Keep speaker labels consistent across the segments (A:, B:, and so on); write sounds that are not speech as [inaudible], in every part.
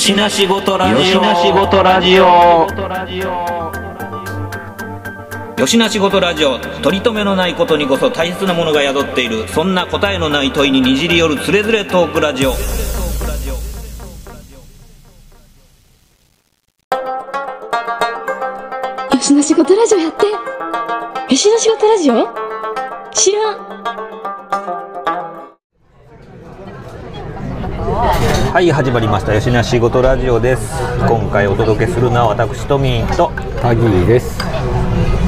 A: よしなしごとラジオ。
B: よしなしごとラジオ。
A: よしなしごとラジオ。取り留めのないことにこそ大切なものが宿っている。そんな答えのない問いににじり寄るつれづれトークラジオ。
C: よしの仕事ラジオやって。よしの仕事ラジオ？知らん
A: はい始まりました。よしなしごとラジオです。今回お届けするのは私トミーと
D: タギーです。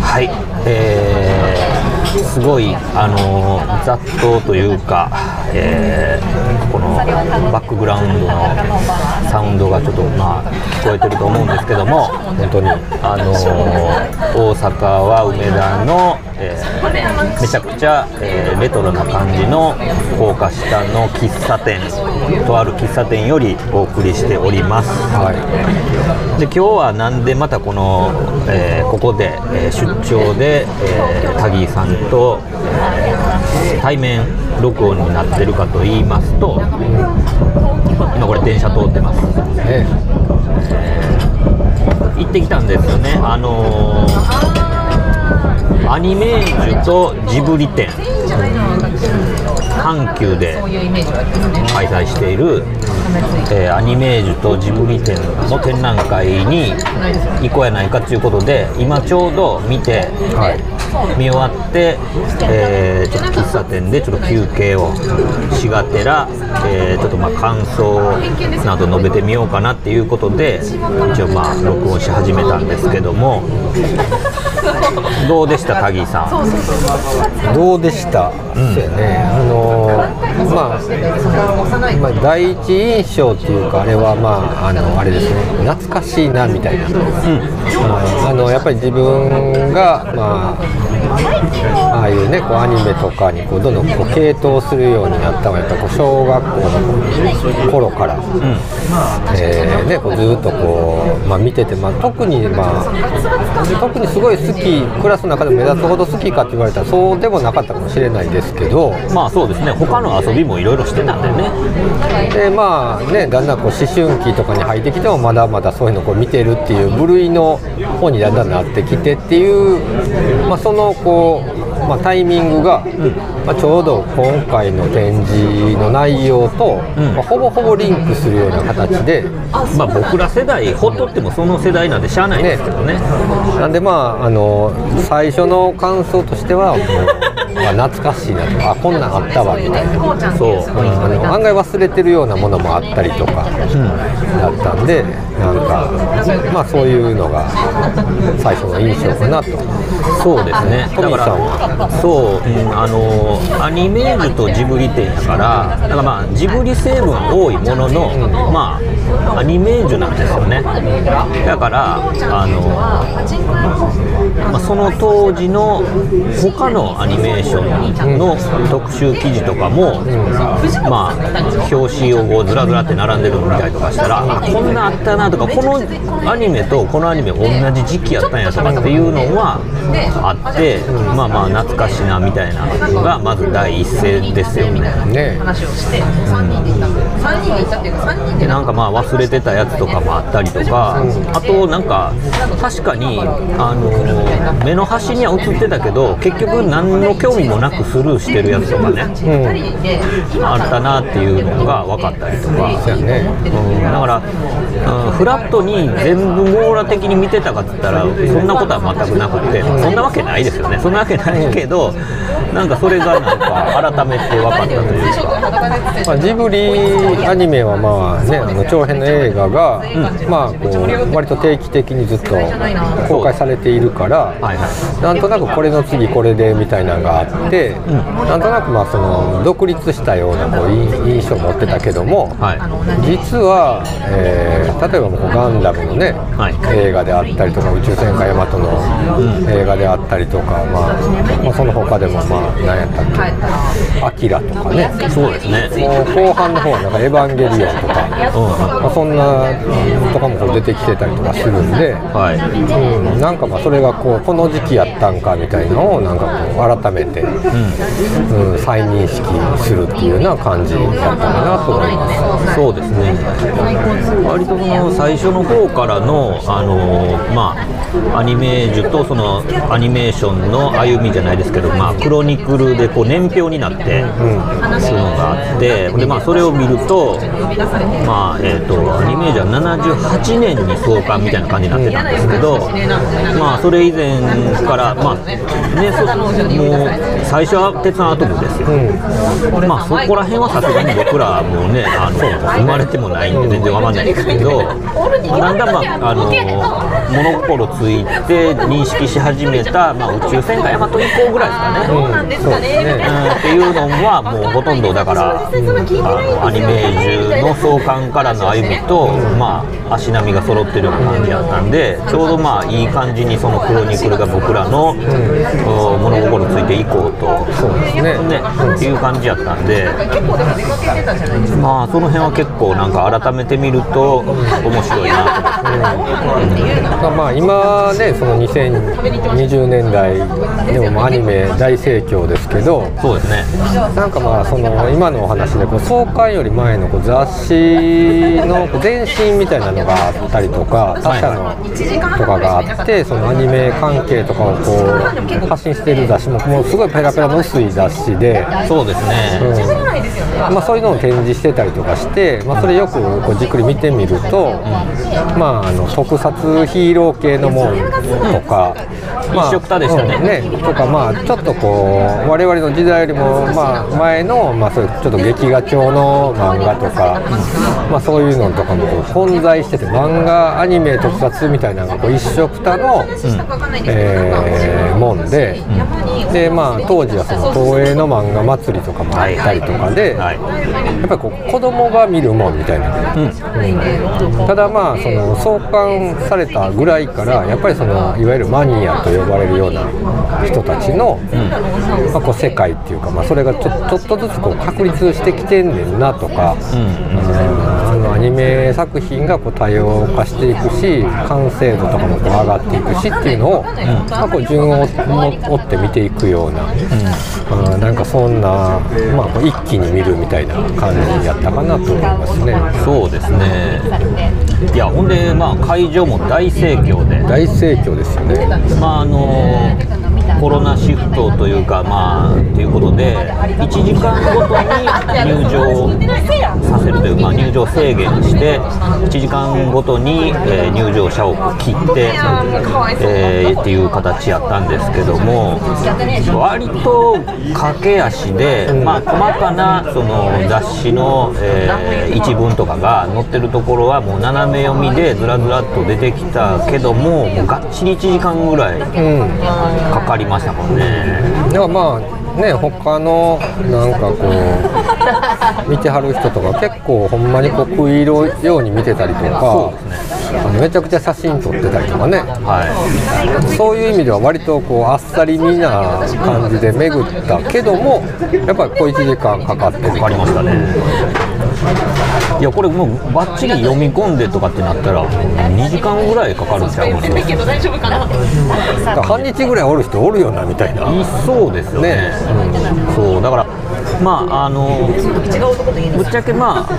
A: はいえー、すごいあのー雑踏というか、えーこのバックグラウンドのサウンドがちょっとまあ聞こえてると思うんですけども本当に。あのー大阪は梅田の、えーめちゃくちゃ、えーレトロな感じの高架下の喫茶店とある喫茶店よりお送りしております。
D: は
A: で今日はなんでまたこの、えーここで、えー出張で、えータギーさんと、えー対面録音になってるかと言いますと今これ電車通ってます
D: い。ね、
A: 行ってきたんですよねあのーアニメージュとジブリ展阪急で開催している、えアニメージュとジブリ展の展覧会に行こうやないかということで今ちょうど見て、見終わって、えーちょっと喫茶店でちょっと休憩をしがてら、えーちょっとまあ感想など述べてみようかなっていうことで一応まあ録音し始めたんですけどもどうでしたタギーさん？
D: どうでした？そうやね。あのーまあ、まあ、第一印象っていうか、あれはまあ、あの、あれですね。懐かしいなみたいな。ああの、やっぱり自分が、まあ。ああいうね、こうアニメとかにこうどんどんこう傾倒するようになったのはやっぱこう小学校の頃から、えーね、こうずっとこう、まあ、見てて、まあ、特に、まあ、特にすごい好きクラスの中でも目立つほど好きかって言われたらそうでもなかったかもしれないですけど。
A: まあそうですね他の遊びもいろいろしてたんでね。
D: でまあねだんだんこう思春期とかに入ってきてもまだまだそういうのをこう見てるっていう部類の方にだんだんなってきてっていう、まあ、そのこう、まあ、タイミングが、まあ、ちょうど今回の展示の内容と、
A: ん。
D: まあほぼほぼリンクするような形で。
A: まあ僕ら世代ほっとってもその世代なんでしゃあないですけどね。
D: なんでまああの最初の感想としてはもう、まあ、懐かしいなとあこんなんあったわみたいな。
A: そう
D: あの案外忘れてるようなものもあったりとかだったんで、なんかまあそういうのが最初の印象かなと。
A: そうですね。
D: トミーさん
A: だから
D: は？
A: そう、うんあのアニメージュとジブリ展やからだからまあジブリ成分多いものの、まあアニメージュなんですよね。だからあの、まあ、その当時の他のアニメーションの特集記事とかも、まあ表紙をこうずらずらって並んでるの見たりとかしたらあこんなあったなとかこのアニメとこのアニメ同じ時期やったんやとかっていうのはあって、まあまあ懐かしいなみたいなのがまず第一声ですよ。ね。
D: ね
E: 話をして3人で行ったっていうか3人で行ったっていうか3人で
A: でなんかまあ忘れてたやつとかもあったりとか、あとなんか確かにあの目の端には映ってたけど結局何の興味もなくスルーしてるやつとかね、あったなっていうのが分かったりとか。
D: そうやね。
A: うん、だから、うん、フラットに全部網羅的に見てたかっつったらそんなことは全くなくてそんなわけないですよね。そんなわけないけどなんかそれがなんか改めて分かったというか。
D: まあ、ジブリアニメはまあねあの長編の映画が、まあこう割と定期的にずっと公開されているから、なんとなくこれの次これでみたいなのがあって、なんとなくまあその独立したようなこうい印象を持ってたけども、
A: はい。
D: 実は、えー例えばもうガンダムのね、
A: はい。
D: 映画であったりとか宇宙戦艦ヤマトの映画であったりとか、まあまあ、その他でもまあ何やったっけ「アキラ」とかね。
A: そうですね。
D: もう後半の方はなんか「エヴァンゲリオン」とかまあ、そんなとかもこう出てきてたりとかするんで、
A: はい。
D: うん、なんかまあそれがこうこの時期やったんかみたいなのをなんかこう改めて、うん。再認識するっていうような感じだったかなと思います。
A: そうですね。割とその最初の方からの、あのまあ、アニメージュとそのアニメーションの歩みじゃないですけど、まあ、クロニクルでこう年表になってするのがあってで、まあ、それを見ると,、まあえー、とアニメージュは78年に創刊みたいな感じになってたんですけど、まあ、それ以前から、まあね、そもう最初は鉄腕アトムですよ。まあそこら辺はさすがに僕らもうねあの生まれてもないんで全然わかんないですけどだんだんまああの物心ついて認識し始めた、まあ、宇宙戦艦ヤマト以降ぐらいですかね。
D: そうですね
A: うんっていうのはもうほとんどだからあのアニメージュの創刊からの歩みと、まあ、足並みが揃ってるような感じだったんでちょうどまあいい感じにそのクロニクルが僕らの、お物心ついて以降と。
D: そうですね。
A: ね、っていう感じやったんで、まあその辺は結構なんか改めて見ると面白いな。と思って、
D: まあまあ今ねその2020年代でもまあアニメ大盛況ですけど。
A: そうですね、
D: なんかまあその今のお話でこう創刊より前のこう雑誌のこう前身みたいなのがあったりとか他社のとかがあってそのアニメ関係とかをこう発信している雑誌ももうすごいペラペラの薄い雑誌で。
A: そうですね、
D: まあ、そういうのを展示してたりとかして、まあ、それよくこうじっくり見てみると、まあ、あの特撮ヒーロー系のもんとか、まあ
A: 一緒くたでしたね。
D: うんね。とかまあちょっとこう我々の時代よりもまあ前の、まあ、そういうちょっと劇画調の漫画とか、まあ、そういうのとかもこう混在してて漫画アニメ特撮みたいなのがこう一緒くたの、えーもんで、でまあ当時はその東映の漫画祭りとかもあったりとかで、
A: はい。
D: やっぱりこう子供が見るもんみたいな、うんただまあその創刊されたぐらいからやっぱりそのいわゆるマニアと呼ばれるような人たちの、まあ、こう世界っていうか、まあ、それがちょちょっとずつこう確立してきてんねんなとか、あのアニメ作品がこう多様化していくし完成度とかもこう上がっていくしっていうのを、まあ、こう順を追追って見ていくような、うん。なんかそんな、まあ、一気に見るみたいな感じやったかなと思いますね。
A: そうですね、いや、ほんで、まあ、会場も大盛況で、
D: 大盛況ですよね。
A: まああのコロナシフトというか、まあ、ということで、1時間ごとに入場させるという、まあ、入場制限して、1時間ごとに、えー入場者を切って、えーっていう形やったんですけども、割と駆け足で、まあ、細かなその雑誌の、えー一文とかが載ってるところは、もう斜め読みでずらずらっと出てきたけども、もうがっちり1時間ぐらい
D: うん
A: かかりましたもんね。
D: だからまあね他のなんかこう見てはる人とか結構ほんまにこう食い入るように見てたりとか、あのめちゃくちゃ写真撮ってたりとかね。
A: はい
D: そういう意味では割とこうあっさりみな感じで巡ったけどもやっぱり小1時間かかってる
A: かかりましたねいやこれもうバッチリ読み込んでとかってなったら2時間ぐらいかかるんちゃうかな。
E: けど大丈夫かな
D: 半日ぐらいおる人おるよなみたいな。い
A: そうですよね。
D: ね。
A: そうだからまああのぶっちゃけまあ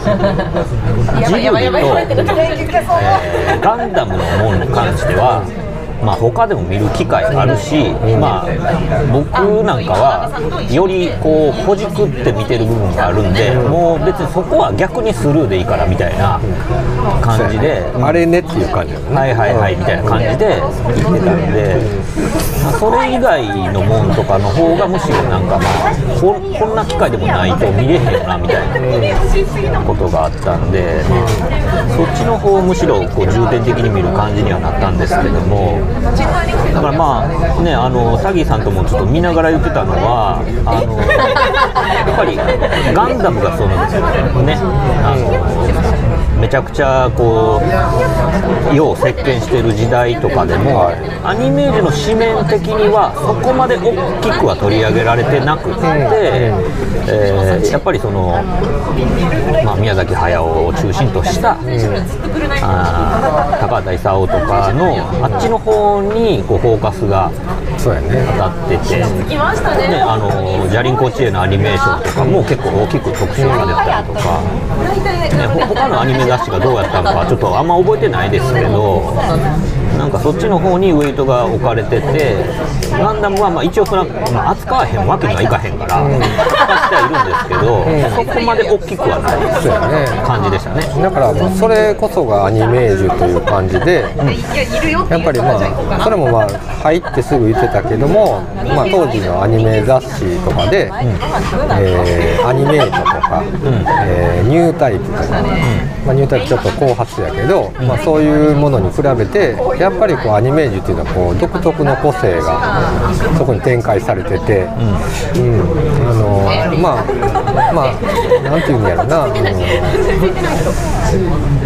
A: ジブリと、えーガンダムのものに関してはまあ他でも見る機会あるし、まあ僕なんかはよりこうほじくって見てる部分があるんで、もう別にそこは逆にスルーでいいからみたいな感じで、
D: あれねっていう感じね。
A: はいはいはいみたいな感じで言ってたんで、まあ、それ以外のもんとかの方がむしろなんかまあこんな機会でもないと見れへんよなみたいなことがあったんで、そっちの方をむしろこう重点的に見る感じにはなったんですけどもだからまあねあのサギーさんともちょっと見ながら言ってたのはあのやっぱりガンダムがそのね。あのめちちゃくちゃこう世を席巻してる時代とかでも、アニメージュの紙面的にはそこまで大きくは取り上げられてなくて、えーやっぱりその、まあ、宮崎駿を中心とした、あー高畑勲とかのあっちの方にこうフォーカスが
D: そうやね。
A: 当たってて、ね、あのジャリンコチエのアニメーションとかも結構大きく特集されてたりとか、ね、ほ他のアニメ雑誌がどうやったのかちょっとあんま覚えてないですけどなんかそっちの方にウェイトが置かれててガンダムはまあ一応それは、まあ、扱わへんわけにはいかへんから、扱ってはいるんですけど、そこまで大きくはない感じでしたね。
D: だからまあそれこそがアニメージュという感じで、やっぱりまあそれもまあ入ってすぐ言ってたけども、まあ、当時のアニメ雑誌とかで、えーアニメートとか、えーニュータイプとか、まあ、ニュータイプちょっと後発やけど、まあ、そういうものに比べてやっぱりこうアニメージュっていうのはこう独特の個性がそこに展開されてて、うんあのまあまあなんていうんやろな、あの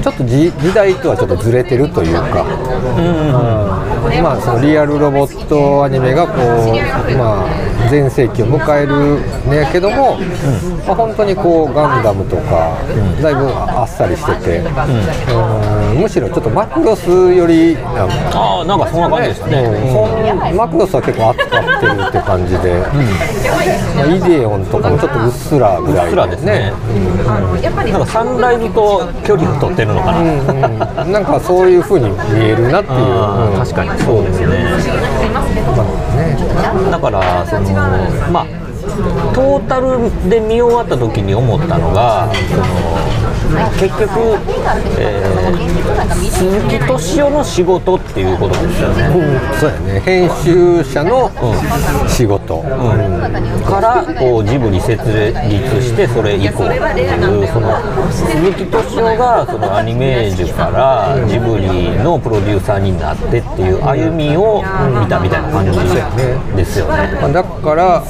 D: ちょっと時時代とはちょっとずれてるというか、うんまあそのリアルロボットアニメがこうまあ全盛期を迎えるんやけども、まあ本当にこうガンダムとかだいぶあっさりしてて、うんむしろちょっとマクロスよりなんか
A: ああなんかそんな感じでしたね。
D: うんマクロスは結構扱ってるって感じで、まあ、イデオンとかもちょっとうっすらぐらい
A: うっすらですね。なんかサンライズと距離を取ってるのかな。
D: うんなんかそういう風に見えるなっていう、
A: 確かにそうですね。だからそのまあトータルで見終わった時に思ったのがその結局、えー鈴木敏夫の仕事っていうことですよね。
D: うんそうやね。編集者の仕事、
A: からこうジブリ設立してそれ以降。っていうその鈴木敏夫がそのアニメージュからジブリのプロデューサーになってっていう歩みを見たみたいな感じですよね。
D: まあだから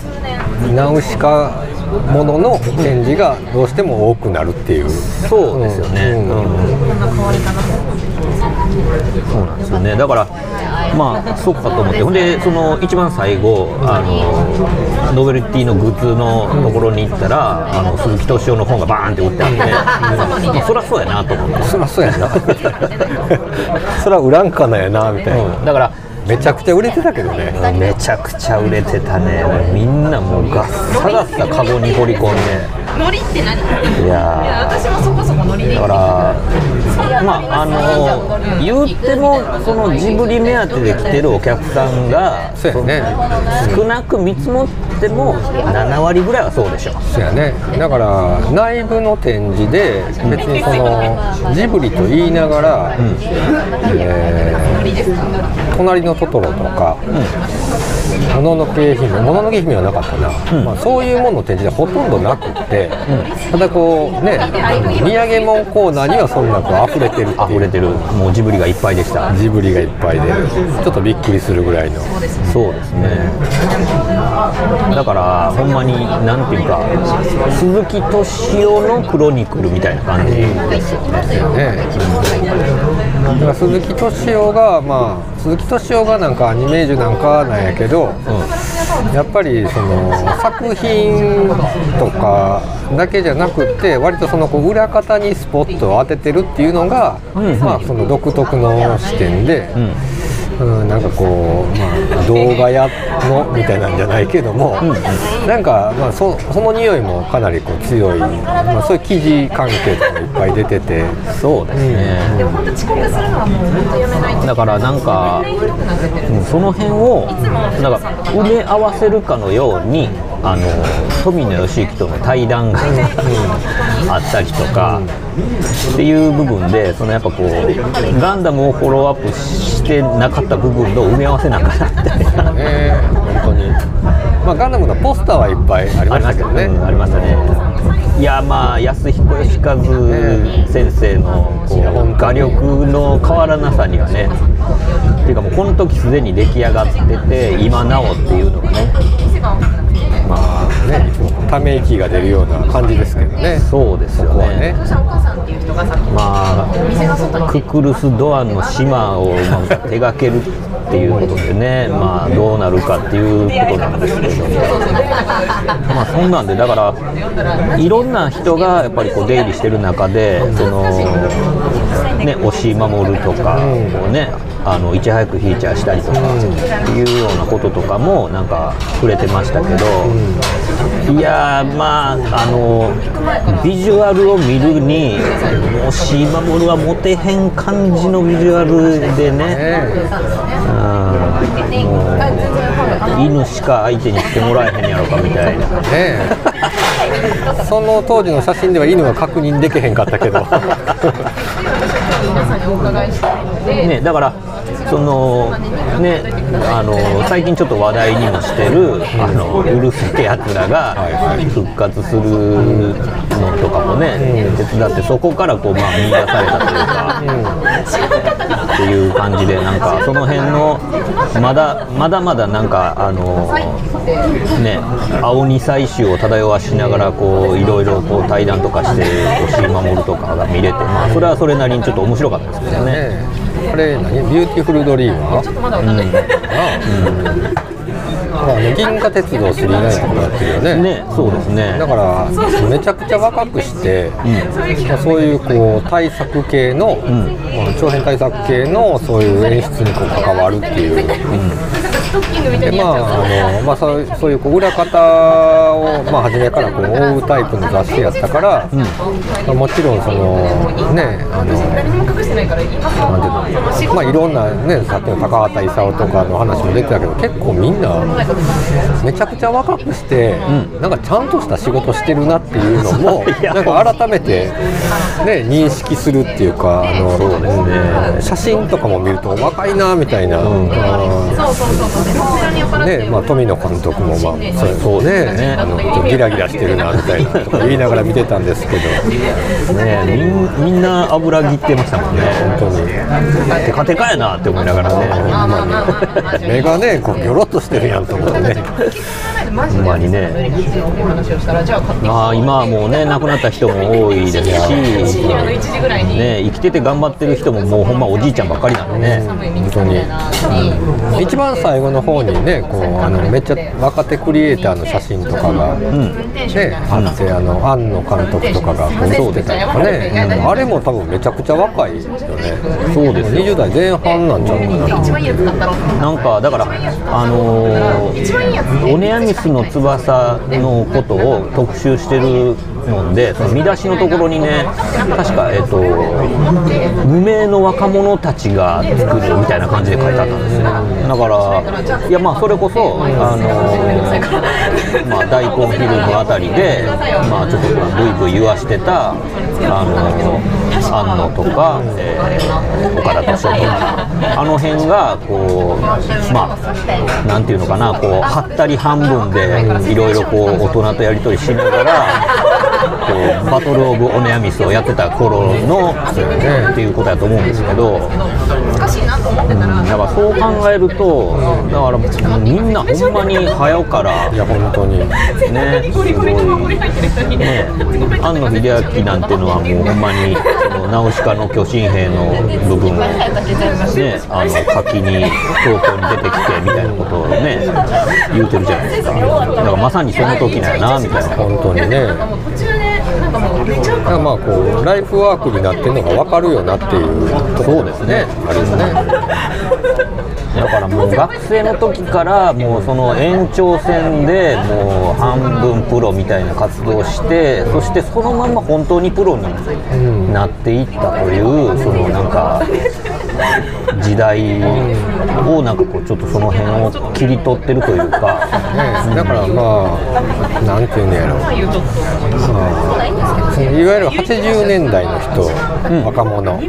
D: ナウシカものの展示がどうしても多くなるっていう。
A: そうですよね。
D: うん。
A: うん。そうなんですよね。だからまあそうかと思って、ほんでその一番最後あのノベルティのグッズのところに行ったら、あの鈴木敏夫の本がバーンって売ってあって、まあそりゃそうやなと思って。
D: そりゃそうやな。[laughs] そりゃ売らんかなやなみたいな、
A: うん。だから
D: めちゃくちゃ売れてたけどね。
A: めちゃくちゃ売れてたね。みんなもうガッサガッサカゴに放り込んで。
E: ノリって何？い
A: い
E: や
A: や
E: 私もそこそこノリで。
A: ーだから、まあ、あの言ってもそのジブリ目当てで来てるお客さんが
D: ね。
A: 少なく見積もっても7割ぐらいはそうでしょ
D: そうやね。だから内部の展示で別にそのジブリと言いながら、えー隣のトトロとか、もののけ姫もののけ姫はなかったな、まあ、そういうものの展示でほとんどなくって、ただこうね土産物コーナーにはそんなこう溢れてるって
A: 溢れてるもうジブリがいっぱいでした
D: ジブリがいっぱいでちょっとびっくりするぐらいの
A: そうですねだからほんまになんていうか鈴木敏夫のクロニクルみたいな感じ。ですよね
D: ねだから鈴木敏夫がまあ鈴木敏夫がなんかアニメージュなんかなんやけど、やっぱりその作品とかだけじゃなくって割とそのこう裏方にスポットを当ててるっていうのが、まあその独特の視点で。うん、なんかこう、まあ、動画屋のみたいなんじゃないけども、なんか、まあ、そその匂いもかなりこう強い、まあ、そういう記事関係とかがいっぱい出てて、
A: そうですね、
E: でも本当遅刻するのはもう本当やめないと
A: だからなんかその辺をなんか埋め合わせるかのようにあの富野義行との対談があったりとかっていう部分でそのやっぱこうガンダムをフォローアップしてなかった部分の埋め合わせなあかんなみたいな。
D: ね本当に、まあ、ガンダムのポスターはいっぱいありましたけどね。
A: うんありましたね。いやまあ安彦義和先生のこう画力の変わらなさにはねっていうかもうこの時すでに出来上がってて今なおっていうのがね
D: まあね、ため息が出るような感じですけどね。
A: そうですよ
D: ここはね
A: ね。まあククルス・ドアンの島をまあ手掛けるっていうことでね、まあ、どうなるかっていうことなんですけれども、まあ、そんなんで、だから、いろんな人がやっぱりこう出入りしてる中で、そのね、押し守るとか、こうね、あのいち早くフィーチャーしたりとかいうようなこととかもなんか触れてましたけど、いやまああのビジュアルを見るに押し守はモテへん感じのビジュアルでね、うんもう犬しか相手にしてもらえへんやろかみたいな。
D: ねえその当時の写真では犬は確認できへんかったけど
E: 皆さんにお伺いしたいので、
A: ね、だからそのねあの最近ちょっと話題にもしてる、あのうるせえやつらが復活するのとかもね、手伝ってそこからこう、まあ、見出されたというか、っていう感じでなんかその辺のまだまだまだなんかあのね青二才臭を漂わしながらこういろいろこう対談とかして押井守とかが見れて、まあ、それはそれなりにちょっと面白かったですけどね。
D: れ何？ビューティフルドリーマー
E: まだわかんない。です。
D: まあね銀河鉄道999とかやってるよね。
A: ね、そうですね。
D: だからめちゃくちゃ若くして、まあ、そういうこう対策系の、まあ長編対策系のそういう演出にこう関わるっていう、でまああのまあそういうそういうこう裏方をまあ初めからこう追うタイプの雑誌やったから、まあもちろんそのねあのまあいろんなねさっきの高畑勲とかの話も出てたけど結構みんなめちゃくちゃ若くして、なんかちゃんとした仕事してるなっていうのも [laughs] なんか改めてね認識するっていうかあのうん写真とかも見ると若いなみたいな、うん。ねまあ、富野監督も、まあ、そうそうね。あのギラギラしてるなみたいなとか言いながら見てたんですけど。
A: ねみんみんな油切ってましたもんね。
D: 本当に。
A: テカテカやなって思いながらね。
D: 目がねこうギョロッとしてるやんと思
E: うんで
A: ほんまにね。
E: あ
A: 今はもうね亡くなった人も多いですし、
E: 深夜の1時ぐらいに。
A: ね、生きてて頑張ってる人ももうほんまおじいちゃんばっかりなんでね。
E: 寒いミキサーみたいなに。
D: 一番最後の方にねこうあのめっちゃ若手クリエイターの写真とかが、ねあってあの庵野監督とかがこう写ってたりとかね、うん。あれも多分めちゃくちゃ若いよね。
A: そうですよ。
D: 20代前半なんちゃうかな。
E: 一番いいやつ買ったろ
A: なんかだからあのー、オネアミスの翼のことを特集してるのでその見出しのところにね確かえっ、と無名の若者たちが作るみたいな感じで書いてあったんですよだからいやまあそれこそあのーまあ大根フィルムあたりでまあちょっとブイブイ言わしてたあの安野とか、えー岡田敏夫とかあの辺がこうまあなんていうのかなこうはったり半分でいろいろこう大人とやり取りしながらバトル・オブ・オネアミスをやってた頃のっていうことだと思うんですけど
E: 難しいなと思ってたら。
A: だからそう考えるとだからみんなほんまに早うから
D: いや本当に。
A: ね [laughs] すごいね庵野秀明なんてのはもうほんまにそのナウシカの巨神兵の部分をねあの先に東京に出てきてみたいなことをね言うてるじゃないですか。だからまさにその時なんやなみたいな。
D: 本当にね
E: もう途中でなんかもうめちゃ
D: だからまあこうライフワークになってるのが分かるよなっていう
A: そうですね。
D: あれですね。
A: だからもう学生の時からもうその延長線でもう半分プロみたいな活動をしてそしてそのまま本当にプロになっていったというそのなんか時代をなんかこうちょっとその辺を切り取ってるというか。
D: ねだからまあなんていうんやろ。う。いわゆる80年代の人、若者、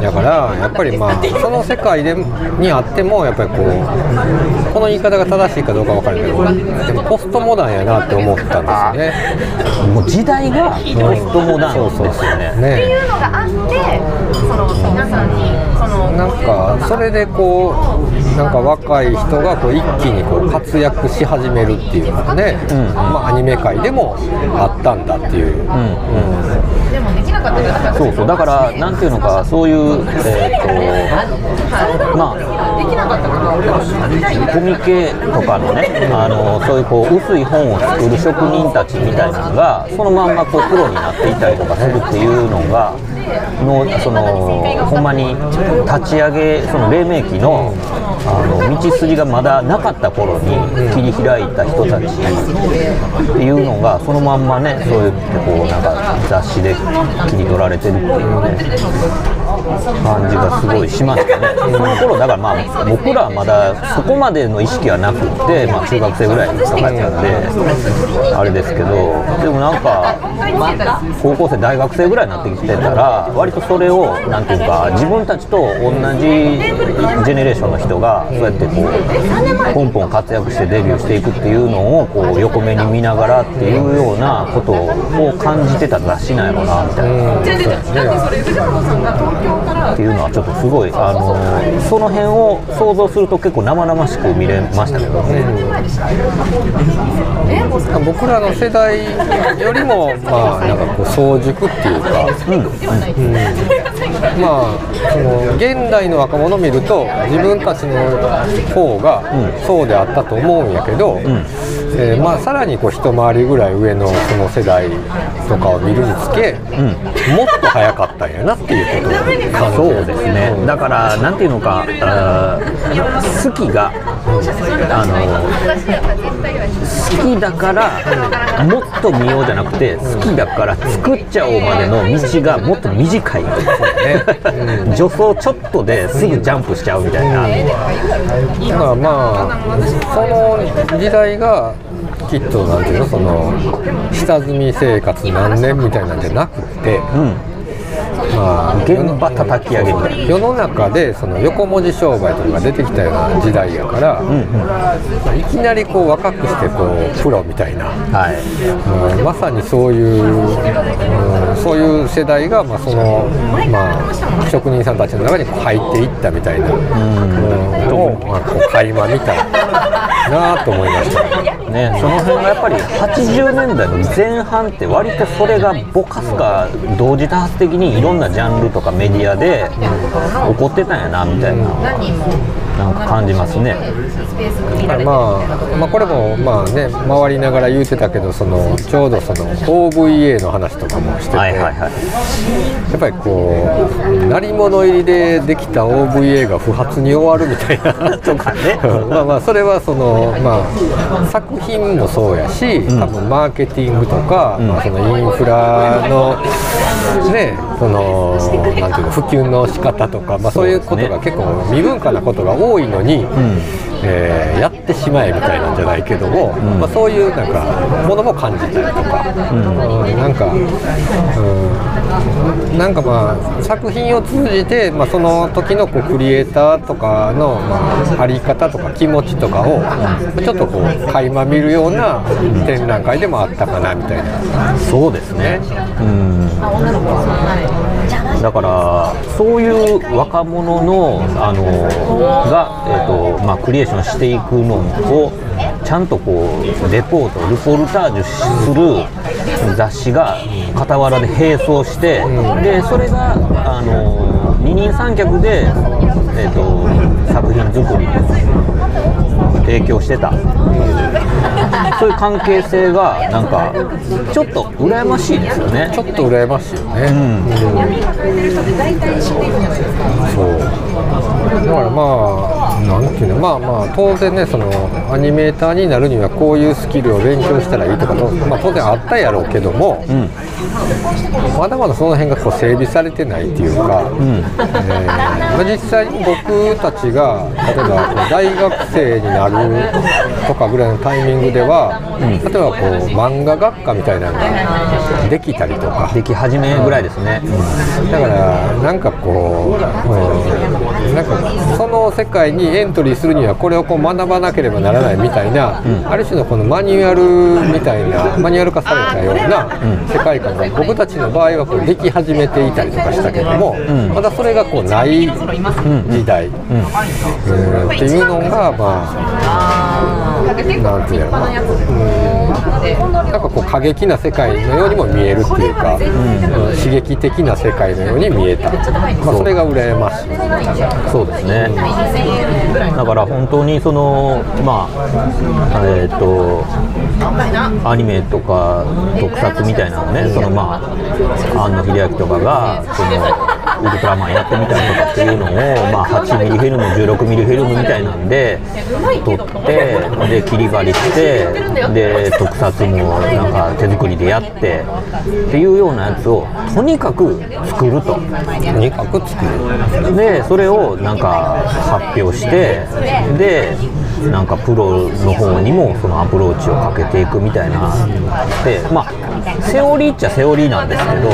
D: だからやっぱりまあその世界でにあってもやっぱりこうこの言い方が正しいかどうか分からないけどでもポストモダンやなって思ったんですよね。
A: もう時代がポストモダンですよね。
D: ね
E: いうのがあってその皆さんにその
D: なんかそれでこうなんか若い人がこう一気にこう活躍し始めるっていうのがね、まあ、アニメ界でもあったんだっていう、
A: うん。
E: でもできなかったじゃんだか？ら
A: そうそう。だからなんていうのかそういうえっ、とまあコミケとかのねあのそういうこう薄い本を作る職人たちみたいなのがそのまんまこうプロになっていったりとかするっていうのがのそのほんまに立ち上げその黎明期のあの道筋がまだなかった頃に切り開いた人たちっていうのがそのまんまねそうやってこうなんか雑誌で切り取られてるっていうね感じがすごいしましたね。その頃だからまあ僕らはまだそこまでの意識はなくって、まあ、中学生ぐらいとかやったんであれですけどでもなんか高校生大学生ぐらいになってきてたら割とそれをなんていうか自分たちと同じジェネレーションの人がそうやってこうポンポン活躍してデビューしていくっていうのをこう横目に見ながらっていうようなことを感じてた雑誌なんやろうなみたいな。っていうのはちょっとすごいあのその辺を想像すると結構生々しく見れましたけどね。
D: 僕らの世代よりもまあなんかこう早熟っていうか、うん [laughs] まあその現代の若者を見ると自分たちの方がそうであったと思うんやけど、えーまあさらにこう一回りぐらい上のその世代とかを見るにつけ、もっと早かったんやなっていうこと
A: そうですね、だから、なんていうのか、好きが、あの好きだから、もっと見ようじゃなくて、好きだから作っちゃおうまでの道がもっと短い、助走ちょっとですぐジャンプしちゃうみたいな、
D: だからまあその時代がきっとなんていうの？その下積み生活何年みたいなんじゃなくて、まあ
A: 現場叩き上げみたいな。
D: 世の中でその横文字商売とかが出てきたような時代やから、いきなりこう若くしてこうプロみたいな、
A: はい。
D: うんまさにそういう、うんそういう世代が、まあそのまあ、職人さんたちの中にこう入っていったみたいな、うん。を、まあ、こう垣間見たなと思いました。
A: ね、その辺がやっぱり80年代の前半って割とそれがぼかすか同時多発的にいろんなジャンルとかメディアで起こってたんやなみたいな。なんか感じますね。
D: まあ、まあこれもまあね回りながら言うてたけどそのちょうどその OVA の話とかもしてて、
A: はいはいはい。
D: やっぱりこう鳴り物入りでできた OVA が不発に終わるみたいな [laughs]
A: とかね。
D: まあまあそれはそのまあ作品もそうやし多分マーケティングとか、まあ、そのインフラのね。そのなんていうの普及の仕方とか、まあ、そういうことが結構未文化なことが多いのに、えーやってしまえみたいなんじゃないけども、まあ、そういうなんかものも感じたりとか、うんなんか、うん、なんかまあ作品を通じて、まあ、その時のこうクリエイターとかの、まあ、あり方とか気持ちとかをちょっとこう垣間見るような展覧会でもあったかなみたいな。
A: そうですね。うん。だからそういう若者のあのがえっ、とまあクリエーションしていくのをちゃんとこうレポートルポルタージュする雑誌が傍らで並走して、でそれがあの二人三脚でえっ、と作品作りに提供してた。そういう関係性がなんかちょっと羨ましいですよね。
D: ちょっと羨ましいよね。そう。だからまあ、なんていうの、まあまあ、当然ね、そのアニメーターになるにはこういうスキルを勉強したらいいとかの、まあ当然あったやろうけども、まだまだその辺がこう整備されてないっていうか、えーまあ実際に僕たちが例えば大学生になるとかぐらいのタイミングでは、例えばこう漫画学科みたいなのができたりとか。
A: でき始めぐらいですね。
D: だからなんかこう、うんなんかその世界にエントリーするにはこれをこう学ばなければならないみたいな、ある種のこのマニュアルみたいなマニュアル化されたような世界観が僕たちの場合はこうでき始めていたりとかしたけども、まだそれがこうない時代、うん。っていうのがまあなんていうの。かな、うんなんかこう過激な世界のようにも見えるっていうか、うん刺刺激的な世界のように見えた、まあ、それが羨ましい。
A: そうですね。だから本当にそのまあえっ、とアニメとか特撮みたいなのねそのまあ庵野秀明とかがそのウルトラマンやってみたりとかっていうのを、まあ、8ミリフィルム16ミリフィルムみたいなんで撮ってで切り張りしてで特撮もなんか手作りでやってっていうようなやつをとにかく作ると。
D: とにかく作る。
A: でそれをなんか発表してでなんかプロの方にもそのアプローチをかけていくみたいな。でまあセオリーっちゃセオリーなんですけど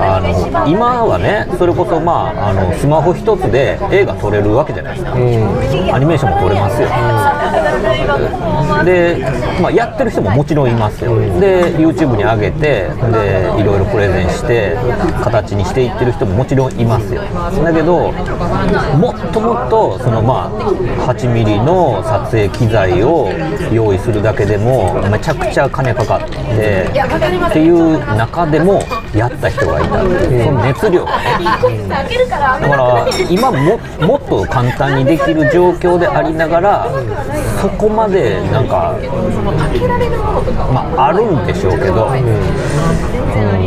A: あの今はねそれこそまああのスマホ一つで映画撮れるわけじゃないですか、アニメーションも撮れますよ、で、まあ、やってる人ももちろんいますよ、で YouTube に上げてでいろいろプレゼンして形にしていってる人ももちろんいますよ。だけどもっともっとそのまあ8ミリの撮影機材を用意するだけでもめちゃくちゃ金かかってっていう中でもやった人がいたその熱量。がねだから今ももっと簡単にできる状況でありながらそこまでなんかまああるんでしょうけど、う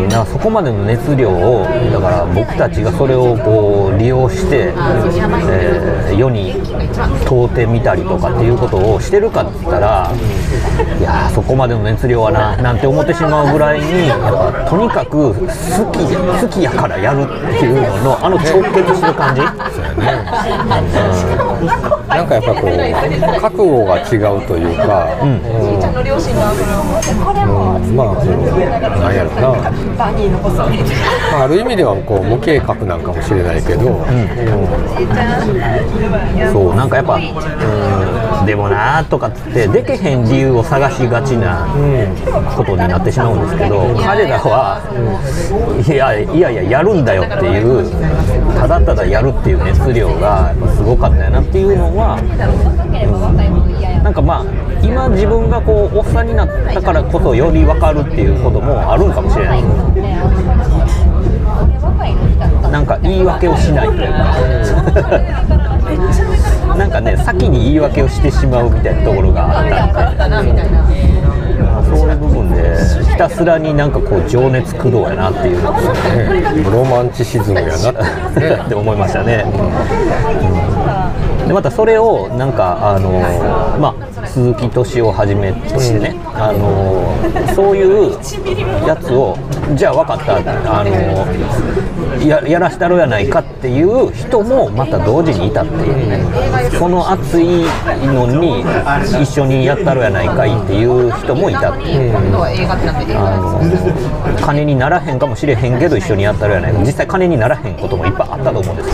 A: ん、だからそこまでの熱量をだから僕たちがそれをこう利用して、えー世に問うてみたりとかっていうことをしてるかって言ったらいやそこまでの熱量はななんて思ってしまうぐらいにやっぱとにかく好き好きやからやるっていうののあの直結する感じ、
D: なんかやっぱこう覚悟が違うというか、うん。うん。まあこうなん。やろな、まあ、ある意味ではこう無計画なんかもしれないけど、
A: そう。なんかやっぱうんでもなーとかっつってでけへん理由を探しがちなことになってしまうんですけど彼らは、いやいやいややるんだよっていうただただやるっていう熱量がすごかったよなっていうのは、うん、なんかまあ今自分がこうおっさんになったからこそより分かるっていうこともあるんかもしれない。なんか言い訳をしないというか。なんかね先に言い訳をしてしまうみたいなところがあったんで。そういう部分でひたすらになんかこう情熱駆動やなっていう。ね
D: ロマンチシズムやなってね
A: って思いましたね。うんでまたそれをなんかあのまあ鈴木敏夫をはじめとしてね、あのそういうやつをじゃあ分かったあのややらしたろやないかっていう人もまた同時にいたっていうね。その熱いのに一緒にやったろやないかいっていう人もいたっていう。あの金にならへんかもしれへんけど一緒にやったらやないか。実際金にならへんこともいっぱいあったと思うんです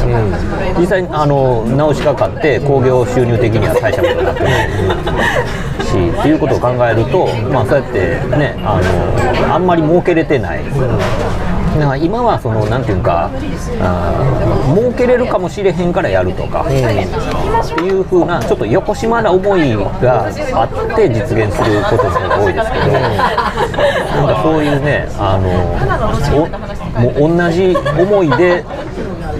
A: 実際あの直しかかって興行収入的には大したことになってないしっていうことを考えるとまあそうやってねあのあんまり儲けれてない。だから今はそのなんていうかあ儲けれるかもしれへんからやるとか、っていう風なちょっと横島な思いがあって実現することの方が多いですけど、なんかそういうねあのおもう同じ思いで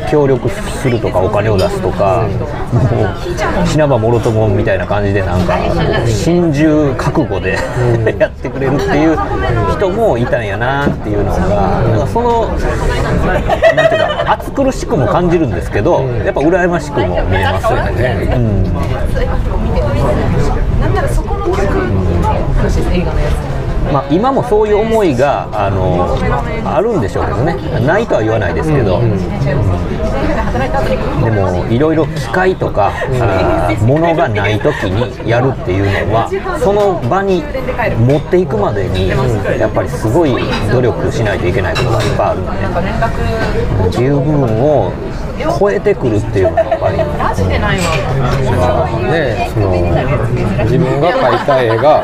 A: 協力するとかお金を出すとか、もう死なばもろともみたいな感じでなんか心中覚悟で [laughs] やってくれるっていう人もいたんやなっていうのがなんかそのなんていうか暑苦しくも感じるんですけどやっぱ羨ましくも見えますよね。うんまあ、今もそういう思いがあのあるんでしょうけどね。ないとは言わないですけど、でもいろいろ機械とか、あー物がない時にやるっていうのはその場に持っていくまでにやっぱりすごい努力しないといけないことがいっぱいあるんで、っていう部分を超えてくるっていうのがやっぱり。
D: ね、その自分が描いた絵が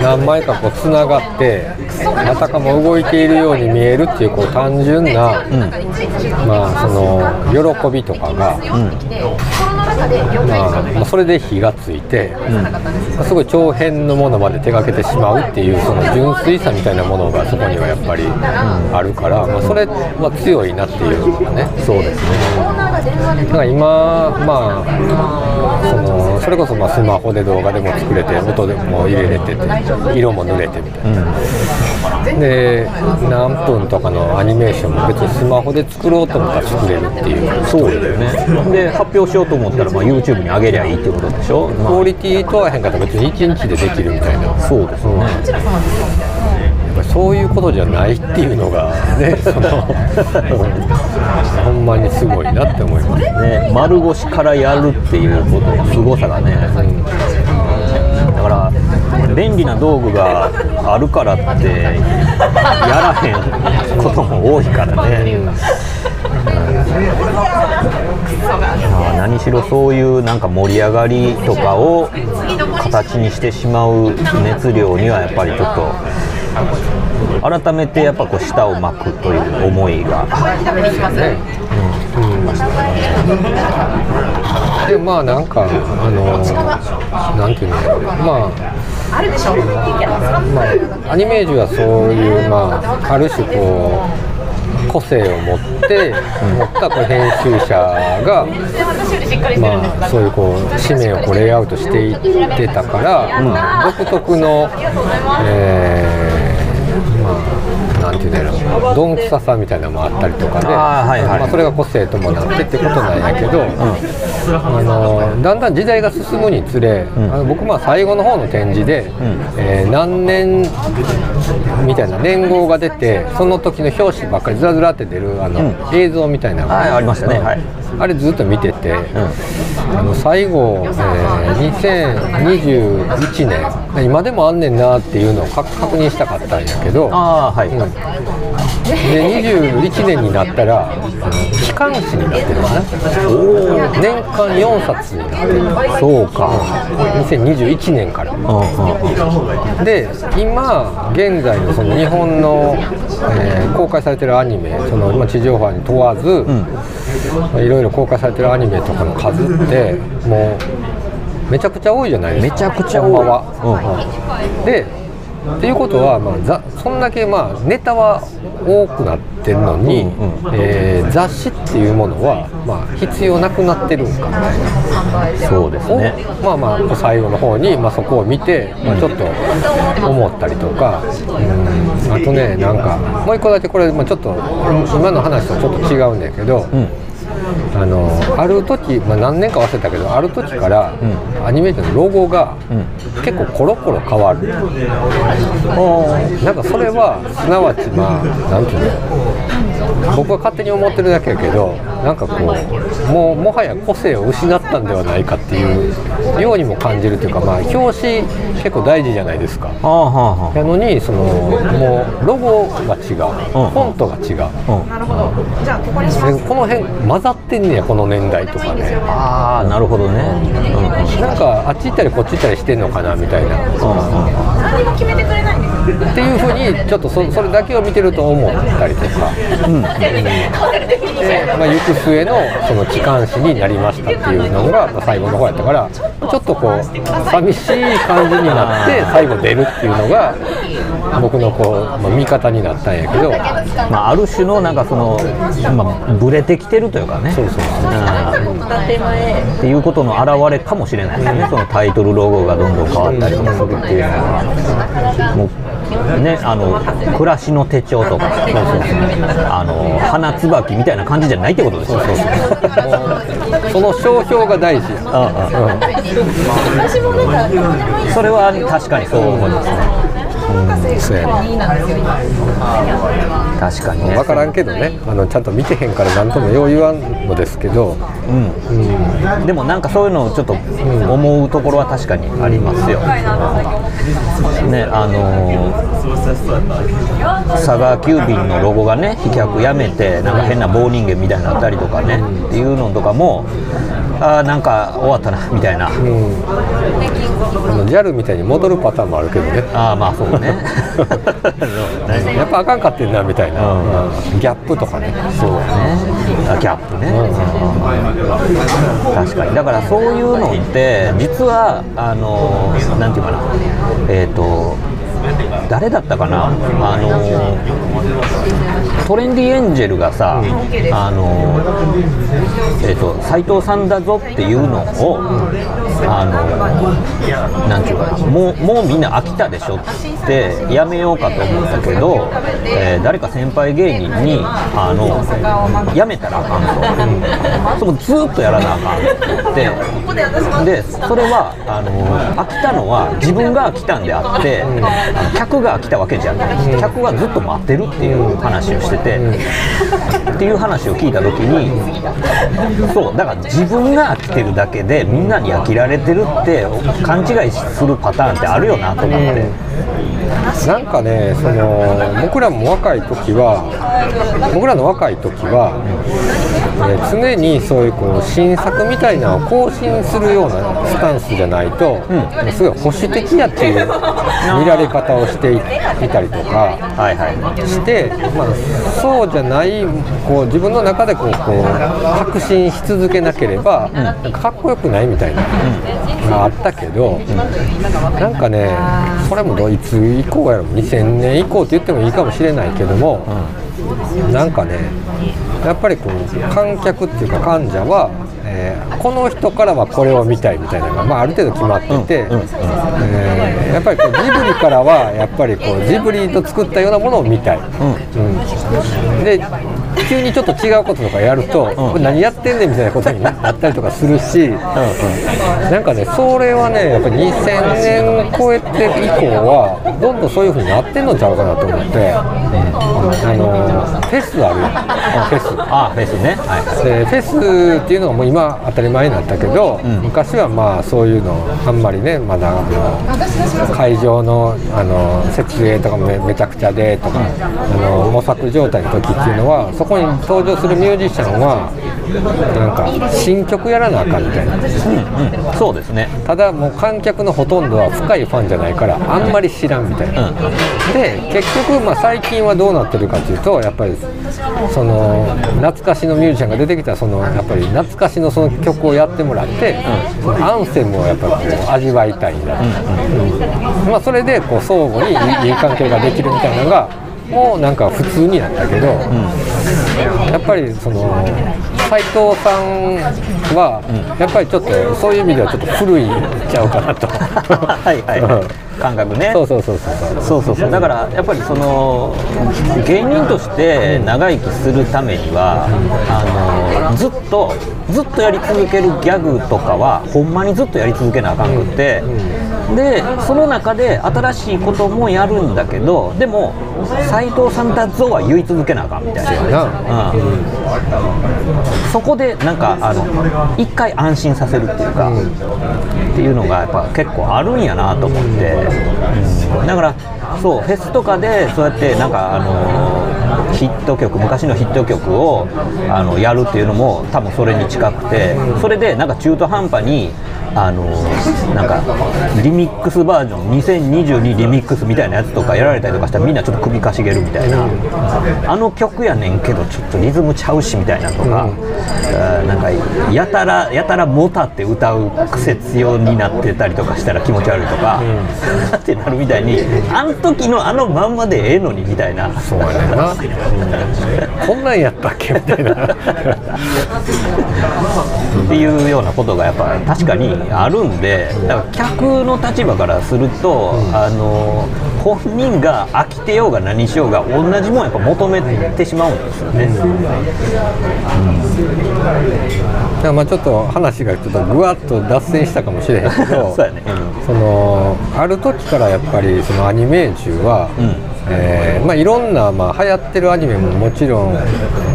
D: 何枚かこうつながってあたかも動いているように見えるっていうこう単純な、まあその喜びとかが、まあまあ、それで火がついて、まあすごい長編のものまで手がけてしまうっていうその純粋さみたいなものがそこにはやっぱりあるから、まあ、それは強いなっていうのがね。そうですねだから今まあそのそれこそまあスマホで動画でも作れて音でも入れれてて色も塗れてみたいな、で何分とかのアニメーションも別にスマホで作ろうと思ったら作れるっていう。
A: そうだよね。で発表しようと思ったら、まあ、YouTube に上げりゃいいってことでしょ、まあ。
D: クオリティとはへんかった。ら別に1日でできるみたいな。
A: そうですね、
D: やっぱりそういうことじゃないっていうのがねそのほんまにすごいなって思います
A: ね、丸腰からやるっていうことの凄さがね、だから便利な道具があるからってやらへんことも多いからね、まあ何しろそういうなんか盛り上がりとかを形にしてしまう熱量にはやっぱりちょっと改めてやっぱこう舌を巻くという思いが。
D: でまあなんかあのなんていうのまあまあ、アニメージュはそういう、まあ、ある種こう個性を持って、持ったこう編集者が、まあ、そういうこう紙面をこうレイアウトしていってたから、独特の、えーまあていうどんくささみたいなのもあったりとかで、
A: はいはい。
D: まあ、それが個性ともなってってことなんやけど、あのだんだん時代が進むにつれ、あの僕まあ最後の方の展示で、えー何年みたいな年号が出てその時の表紙ばっかりずらずらって出るあの、映像みたいなのが
A: はいありましたね。はい。
D: あれずっと見てて、あの最後、えー2021年今でもあんねんなっていうのを確確認したかったんやけど
A: はい、
D: うんで21年になったら機関誌になってるのかな。年間4冊。になってるそうか2021年から。で今現在のその日本の、えー公開されてるアニメその、まあ、地上波に問わず、まあいろいろ公開されてるアニメとかの数ってもうめちゃくちゃ多いじゃないですか。
A: めちゃくちゃ多い。
D: でっていうことは、まあ、ざそんだけ、まあ、ネタは多くなってるのに、えー雑誌っていうものは、まあ、必要なくなってるんかみたいな。
A: そうです
D: を
A: ね
D: まあまあ最後の方に、まあ、そこを見て、まあ、ちょっと思ったりとか、うん。あとねなんかもう一個だけこれ、まあ、ちょっと今の話とちょっと違うんだけど、あのある時、まあ、何年か忘れたけどある時から、アニメーションのロゴが結構コロコロ変わる、なんかそれはすなわちまあなんていうの？僕は勝手に思ってるだけやけどなんかこうもうもはや個性を失ったんではないかっていうようにも感じるというかまあ表紙結構大事じゃないですか。
A: ああはあは
D: やのにそのもうロゴが違う、
A: うん。
D: フォントが違う、
E: なるほど。じゃあここにします。
D: でこの辺混ざってんねやこの年代とかね。
A: ああーなるほどね、
D: なんかあっち行ったりこっち行ったりしてんのかなみたいな、
E: 何も決めてくれないんですよ。
D: っていうふうにちょっとそそれだけを見てると思ったりとか、で、まあ、行く末のその機関誌になりましたっていうのが、まあ、最後の方やったからちょっとこう寂しい感じになって最後出るっていうのが僕のこう、まあ、見方になったんやけど。
A: まあ、ある種のなんかその、まあ、ブレてきてるというかね。
D: そうそうそう。
A: うん。っていうことの表れかもしれないですね。そのタイトルロゴがどんどん変わったりとかするっていうのは。もうねあの暮らしの手帳とかあの花椿みたいな感じじゃないってことですよ。ね
D: その商標が大事や、
E: 私もなんうでもいい。
A: それは確かにそう思いますね確かにね。
D: 分からんけどね。あのちゃんと見てへんから何ともよう言わんのですけど。
A: でもなんかそういうのをちょっと思うところは確かにありますよ。ねあのー佐川急便のロゴがね飛脚やめてなんか変な棒人間みたいになったりとかねっていうのとかもあーなんか終わったなみたいな。
D: あの JAL みたいに戻るパターンもあるけどね。
A: ああまあそう [laughs] ね。
D: やっぱあかんかってんなみたいな、
A: うん。
D: うんギャップとかね。
A: そうやね。あギャップね、確かに。だからそういうのって実はあのなんていうかな。えっ、と誰だったかな。あのトレンディエンジェルがさあのえっ、と斎藤さんだぞっていうのをあのなんていうかなもうもうみんな飽きたでしょってやめようかと思ったけど、えー誰か先輩芸人にあのやめたらあかんと、そこずっとやらなあかんって。言ってでそれはあの飽きたのは自分が飽きたんであって、あの客が飽きたわけじゃない。客はずっと待ってるっていう話をしてて、っていう話を聞いた時にそうだから自分が飽きてるだけでみんなに飽きられてるって勘違いするパターンってあるよなと思って。
D: なんかねその僕らも若い時は僕らの若い時は、えー常にそういうこう新作みたいなのを更新するようなスタンスじゃないと、すごい保守的やっていう見られ方をしていいたりとか。して、まあ、そうじゃないこう自分の中でこうこう確信し続けなければ、かっこよくないみたいなのがあったけど、なんかねこれもどいつ以降やろ2000年以降って言ってもいいかもしれないけども、なんかねやっぱりこう観客っていうか患者は、えーこの人からはこれを見たいみたいなのが、まあ、ある程度決まってて、
A: うんうんうん
D: えーやっぱりこうジブリからはやっぱりこうジブリと作ったようなものを見たい。うん。で急にちょっと違うこととかやると、これ何やってんねんみたいなことになったりとかするし、なんかねそれはねやっぱり2000年超えて以降はどんどんそういう風になってんのちゃうかなと思って、あのフェスあるやんフェス。
A: あフェスね。はい。はい
D: でフェスっていうのがもう今当たり前になったけど、昔はまあそういうのあんまりねまだあの会場のあの設営とかもめめちゃくちゃでとかあの模索状態の時っていうのはそこに登場するミュージシャンはなんか新曲やらなあかんみたいな。
A: うんそうですね。
D: ただもう観客のほとんどは深いファンじゃないからあんまり知らんみたいな、で結局まあ最近はどうなってるかっていうとやっぱりその懐かしのミュージシャンが出てきたらそのやっぱり懐かしのその曲をやってもらって、そのアンセムをやっぱりこう味わいたいんだ、うんまあ、それでこう相互にいいいい関係ができるみたいなのがもうなんか普通になったけど、うん、やっぱりその斎藤さんは、やっぱりちょっとそういう意味ではちょっと古いちゃうかなと。[laughs]
A: はいはい、感覚ね。
D: そうそうそうそうそう。
A: そうだからやっぱりその芸人として長生きするためにはあのずっとずっとやり続けるギャグとかはほんまにずっとやり続けなあかんくって、うん。でその中で新しいこともやるんだけどでも斎藤さんだぞは言い続けなあかんみたいな。うん。そこでなんかあの一回安心させるっていうか、っていうのがやっぱ結構あるんやなと思って、うん。だからそうフェスとかでそうやってなんかあのヒット曲昔のヒット曲をあのやるっていうのも多分それに近くてそれでなんか中途半端にあのなんかリミックスバージョン2022リミックスみたいなやつとかやられたりとかしたらみんなちょっと首かしげるみたいな、あの曲やねんけどちょっとリズムちゃうしみたいなとか、あーなんかやたらやたらもたって歌う癖強になってたりとかしたら気持ち悪いとか、[laughs] ってなるみたいにあの時のあのまんまでええのにみたいな。
D: そうやな、う [laughs] んこんなんやったっけみたいな。[laughs]
A: っていうようなことがやっぱ確かにあるんでだから客の立場からすると、あの本人が飽きてようが何しようが同じもんやっぱ求めてしまうんですよね。
D: だからまあちょっと話がちょっとぐわっと脱線したかもしれへんけど [laughs]
A: そね。うん。
D: そのある時からやっぱりそのアニメージュは、
A: うん
D: えーまあ、いろんな、まあ、流行ってるアニメももちろん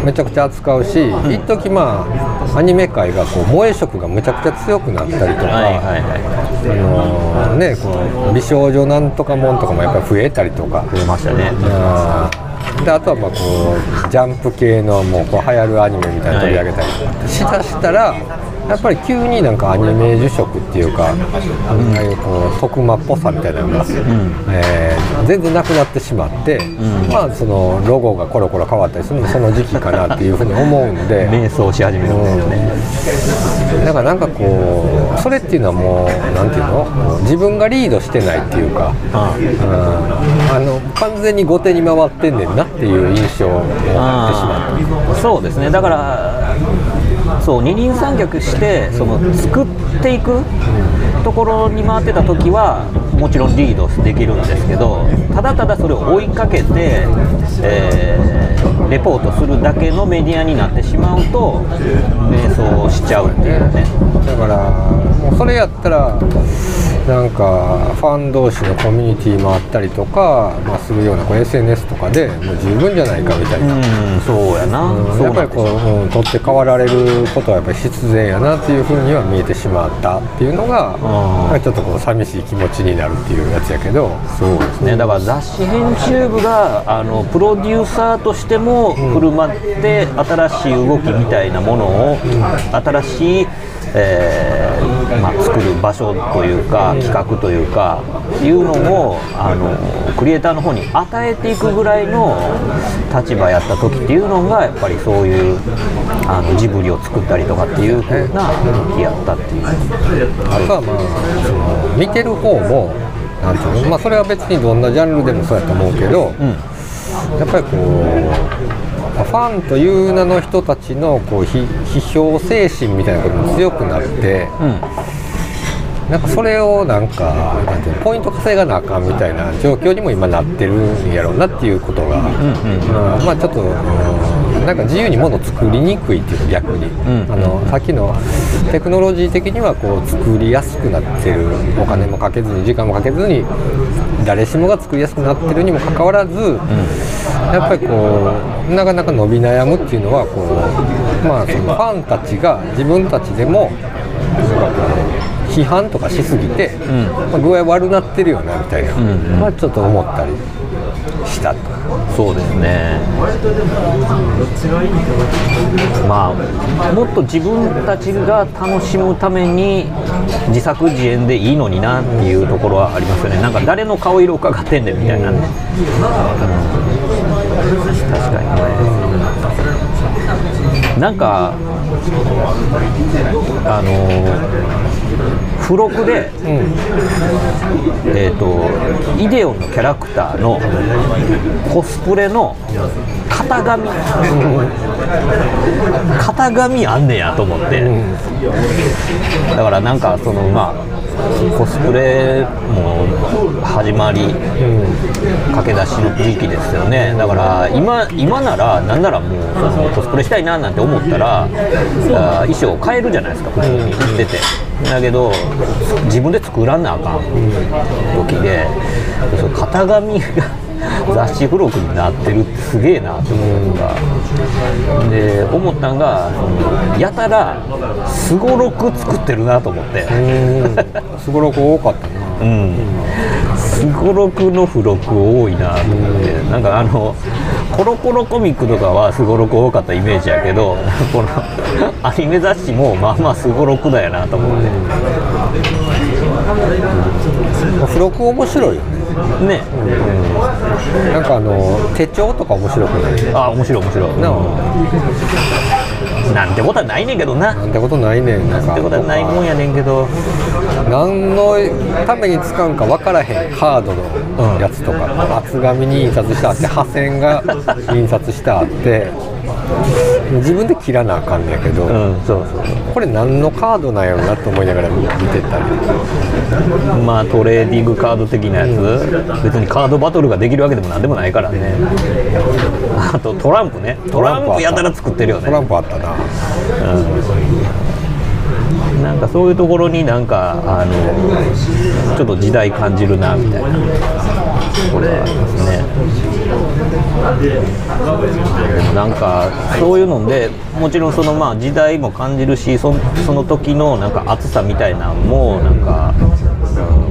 D: めちゃくちゃ扱うし、一時まあアニメ界がこう萌え色がめちゃくちゃ強くなったりとか、あのね、こう美少女なんとかもんとかもやっぱり増えたりとか。
A: 増えましたね。
D: あーであとはまあこうジャンプ系のもうこう流行るアニメみたいなの取り上げたり。とかしだしたらやっぱり急になんかアニメ受色っていうか、ああいうこう徳間っぽさみたいなのが、えー全然なくなってしまって、まあそのロゴがコロコロ変わったりするのもその時期かなっていうふうに思うんで。
A: 瞑想し始めるんですよね、
D: だからなんかこうそれっていうのはもうなんていうの？自分がリードしてないっていうか、うん。あの完全に後手に回ってんねんなっていう印象を持ってしま
A: あーそうですね。だからそう二人三脚してその作っていくところに回ってた時はもちろんリードできるんですけどただただそれを追いかけて、えーレポートするだけのメディアになってしまうと迷走しちゃうっていうね。
D: うだからもうそれやったらなんかファン同士のコミュニティもあったりとか、まあ、するようなこう SNS とかでもう十分じゃないかみたいな。
A: うんそうやな、
D: うんやっぱりこう、うん、取って代わられることはやっぱり必然やなっていうふうには見えてしまったっていうのが、まあちょっとこう寂しい気持ちになるっていうやつやけど。
A: そうですね。だから雑誌編集部があのプロデューサーとしても振る舞って新しい動きみたいなものを、新しい、えーまあ、作る場所というか企画というかいうのをあのクリエイターの方に与えていくぐらいの立場やった時っていうのがやっぱりそういうあのジブリを作ったりとかっていう風な時やったっていう。
D: あとはまあその見てる方もなんていうのまあそれは別にどんなジャンルでもそうやと思うけど、やっぱりこうまあファンという名の人たちのこう批批評精神みたいなことも強くなって、なんかそれをなんかなんていうのポイント稼がなあかんみたいな状況にも今なってるんやろうなっていうことが、うんまあちょっと、うんなんか自由にものを作りにくいっていうか逆に、
A: ん。
D: あのさっきのテクノロジー的にはこう作りやすくなってる。お金もかけずに時間もかけずに誰しもが作りやすくなってるにもかかわらず、やっぱりこうなかなか伸び悩むっていうのはこうまあそのファンたちが自分たちでも批判とかしすぎて、まあ具合悪なってるよなみたいな、まあちょっと思ったりしたと。
A: そうですね。まあもっと自分たちが楽しむために自作自演でいいのになっていうところはありますよね。なんか誰の顔色を伺ってんねんみたいなね、うん。確かにね。なんかあの付録で、えー、とイデオンのキャラクターのコスプレの型紙。型紙あんねやと思って、だからなんかそのまあコスプレも始まり、駆け出しの時期ですよね。だから今今ならなんならもうコスプレしたいななんて思ったら衣装変えるじゃないですか普通に売っててだけど自分で作らなあかん時で型紙が [laughs] 雑誌付録になってるってすげえなと思ったのがで思ったんがやたらすごろく作ってるなと思って。
D: すごろく多かったな。
A: うん、すごろくの付録多いなと思って、なんかあのコロコロコミックとかはすごろく多かったイメージやけど [laughs] この [laughs] アニメ雑誌もまあまあすごろくだよなと思って、
D: 付録面白いよね。
A: ね、
D: なんかあの手帳とか面白くない？
A: あ面白い面白い。
D: な
A: なんてことはないねんけどな。
D: なんてことないねん。なん
A: てことはないもんやねんけど。
D: 何のために使うんか分からへんカードのやつとか、厚紙に印刷してあって破線が印刷してあって自分で切らなあかんねやけど、
A: うんそうそう
D: これ何のカードなんやろなと思いながら見てたり
A: まあトレーディングカード的なやつ、別にカードバトルができるわけでもなんでもないからね。あとトランプね。トランプやたら作ってるよね。
D: トランプあったな。
A: なんかそういうところになんかあのちょっと時代感じるなみたいな。ところはありますね。なんかそういうのでもちろんそのまあ時代も感じるしそその時のなんか熱さみたいなのもなんか、うん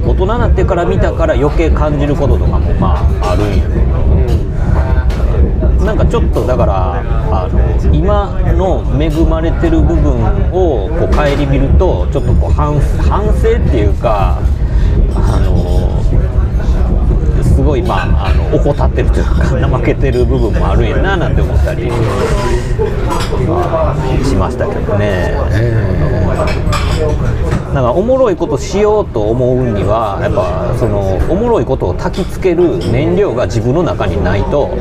A: 大人になってから見たから余計感じることとかもまああるんやけど。なんかちょっとだからあの今の恵まれてる部分をこう顧みるとちょっとこう反省っていうかあのごいまああの怠ってるというか怠けてる部分もあるんやななんて思ったり、まあしましたけどね。なんかおもろいことしようと思うにはやっぱそのおもろいことを焚きつける燃料が自分の中にないと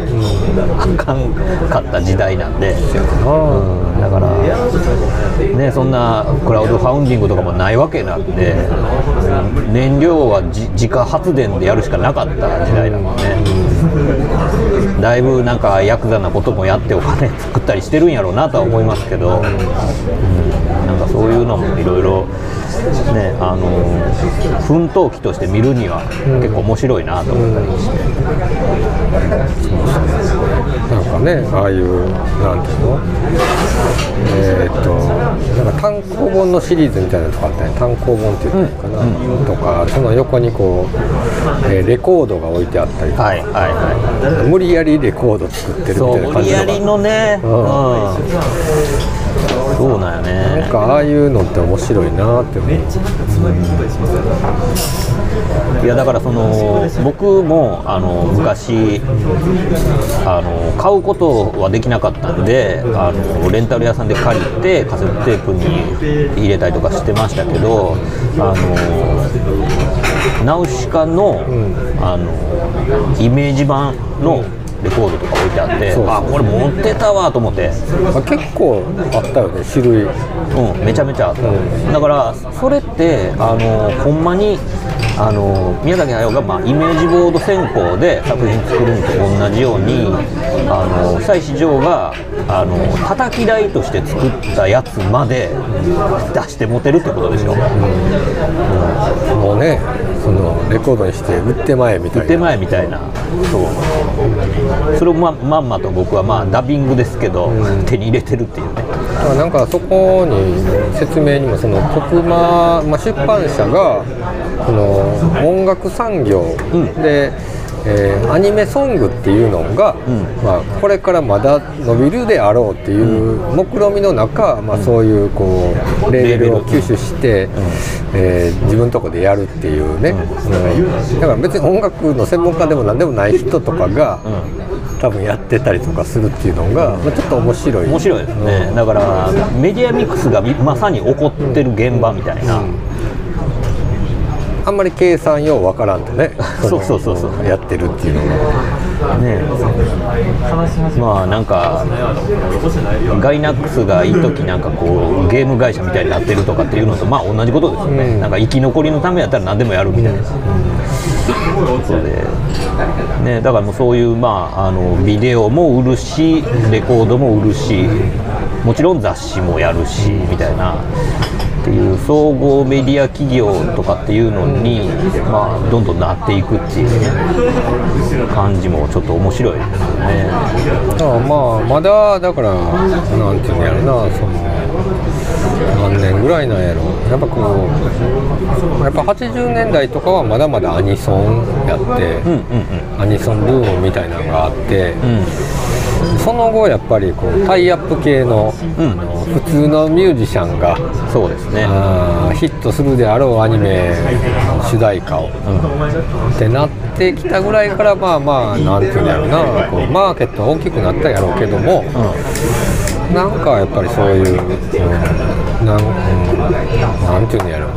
A: あかんかった時代なんで、うん、だからねそんなクラウドファウンディングとかもないわけなんで燃料は自家発電でやるしかなかった時代なのね。だいぶなんかヤクザなこともやってお金作ったりしてるんやろうなとは思いますけど、うん、なんかそういうのもいろいろねあの奮闘記として見るには結構面白いなと思ったりして、
D: うんかねああいうなんていうの？えーっとなんか単行本のシリーズみたいなのとかあったね。単行本っていうのかな、とかその横にこう、えーレコードが置いてあったりとか、
A: はいはいは
D: 無理やりレコード作って
A: い
D: るみたいな
A: そう無理やりのね、
D: う
A: うんんそうなんよね。
D: なんかああいうのって面白いなって思う。
A: いやだからその僕もあの昔あの買うことはできなかったんであのレンタル屋さんで借りてカセットテープに入れたりとかしてましたけどあのナウシカの,、あのイメージ版のレコードとか置いてあって、あこれ持ってたわと思って。
D: あ結構あったよね種類。
A: うん、めちゃめちゃあった、だからそれってあのほんまにあの宮崎駿が、まあ、イメージボード選考で作品作るのと同じようにあの久石譲があの叩き台として作ったやつまで出して持てるってことでしょ、
D: もうねそのレコードにして売ってまえみたいな。
A: 手前みたいな。そう。それをままんまと僕はまあダビングですけど、手に入れてるっていうね。
D: だからなんかそこに説明にもその国間、まあ、出版社がその音楽産業で、えーアニメソングっていうのが、まあ、これからまだ伸びるであろうっていう目論見みの中、まあ、そういうこうレーベルを吸収して、えー自分のとこでやるっていうね、うん。だから別に音楽の専門家でも何でもない人とかが、多分やってたりとかするっていうのが、まあ、ちょっと面白い。
A: 面白いですね、だからメディアミックスがまさに起こってる現場みたいな、
D: あんまり計算ようわからんとね。
A: そうそうそうそう。
D: やってるっていうのが。
A: ね。まあなんかガイナックスがいい時なんかこうゲーム会社みたいになってるとかっていうのとまあ同じことですよね、なんか生き残りのためやったら何でもやるみたいな、ことで、ね、だからもうそういうまああのビデオも売るしレコードも売るしもちろん雑誌もやるしみたいな。っていう総合メディア企業とかっていうのに、まあ、どんどんなっていくっていう感じもちょっと面白いですよね。
D: だからまあまだだからなんていうんやろなその何年ぐらいなんやろ。やっぱこうやっぱ80年代とかはまだまだアニソンやって、
A: うんうん。
D: アニソンブームみたいなのがあって、
A: うん
D: その後やっぱりこうタイアップ系の,、普通のミュージシャンが
A: うん、そうですね。
D: ヒットするであろうアニメの主題歌を、ってなってきたぐらいからまあまあなんていうんやろうなこうマーケットは大きくなったやろうけども、なんかやっぱりそういう、うんなんうんなんていうんやろ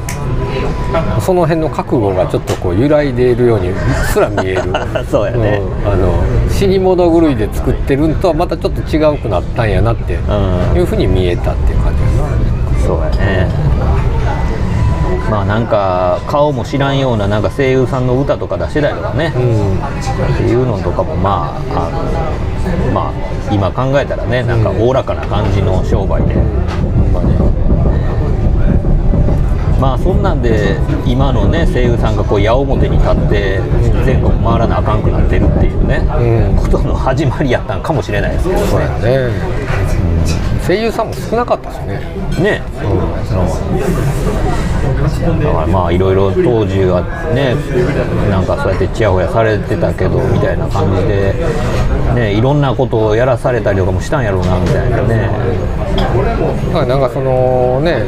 D: その辺の覚悟がちょっとこう揺らいでいるようにうっすら見える。[laughs]
A: そうやね。
D: うん。あの死に物狂いで作ってるんとはまたちょっと違うくなったんやなって
A: うん。
D: いうふうに見えたっていう感じ。
A: そうやね。まあなんか顔も知らんようななんか声優さんの歌とか出してたりとかね、っていうのとかもまああのまあ今考えたらねなんかおおらかな感じの商売で、まあそんなんで今のね声優さんがこう矢面に立って全国回らなあかんくなってるっていうね、
D: うん。
A: ことの始まりやったんかもしれないですけど
D: そう
A: ね
D: やね、声優さんも少なかったしね。
A: ね、だからまあいろいろ当時はねなんかそうやってちやほやされてたけどみたいな感じでね、いろんなことをやらされたりとかもしたんやろうなみたいなね。
D: まあなんかそのね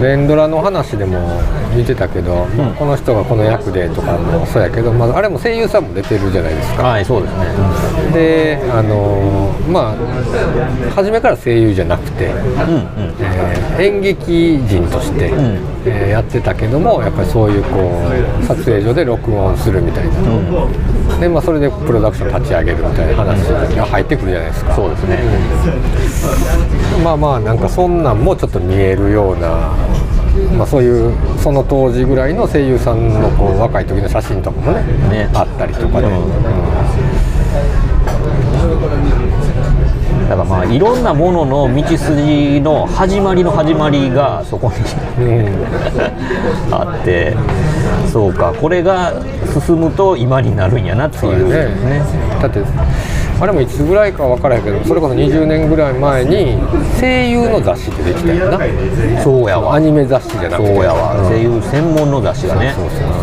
D: 連ドラの話でも見てたけど、この人がこの役でとかもそうやけど、まあ、あれも声優さんも出てるじゃないですか。
A: はいそうですね。
D: であのまあ初めから声優じゃなくて、
A: うんうん
D: えー演劇人として、
A: ん。
D: えーやってたけどもやっぱりそういうこう撮影所で録音するみたいな、でまあ、それでプロダクション立ち上げるみたいな話が入ってくるじゃないですか。
A: そうですね。
D: まあまあなんかそんなんもちょっと見えるような、まあ、そういうその当時ぐらいの声優さんのこう若い時の写真とかもね
A: ね。
D: あったりとかで、
A: うんだからまあいろんなものの道筋の始まりの始まりがそこに
D: うん
A: あってそうかこれが進むと今になるんやなっていう。
D: やね。だってあれもいつぐらいか分からへんけどそれこそ20年ぐらい前に声優の雑誌ってできたよな。
A: そうやわ。
D: アニメ雑誌じゃなくて。
A: そうやわ。声優専門の雑誌がね。
D: そうそうそう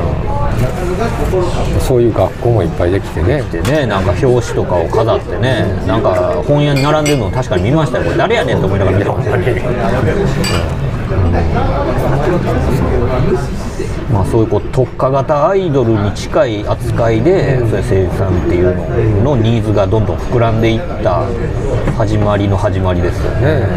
D: そういう学校もいっぱいできてね。
A: でねなんか表紙とかを飾ってねなんか本屋に並んでるのを確かに見ましたよこれ。誰やねんと思いながら見てました。まあそういうこう特化型アイドルに近い扱いで、そういう声優さんっていうののニーズがどんどん膨らんでいった始まりの始まりですよね。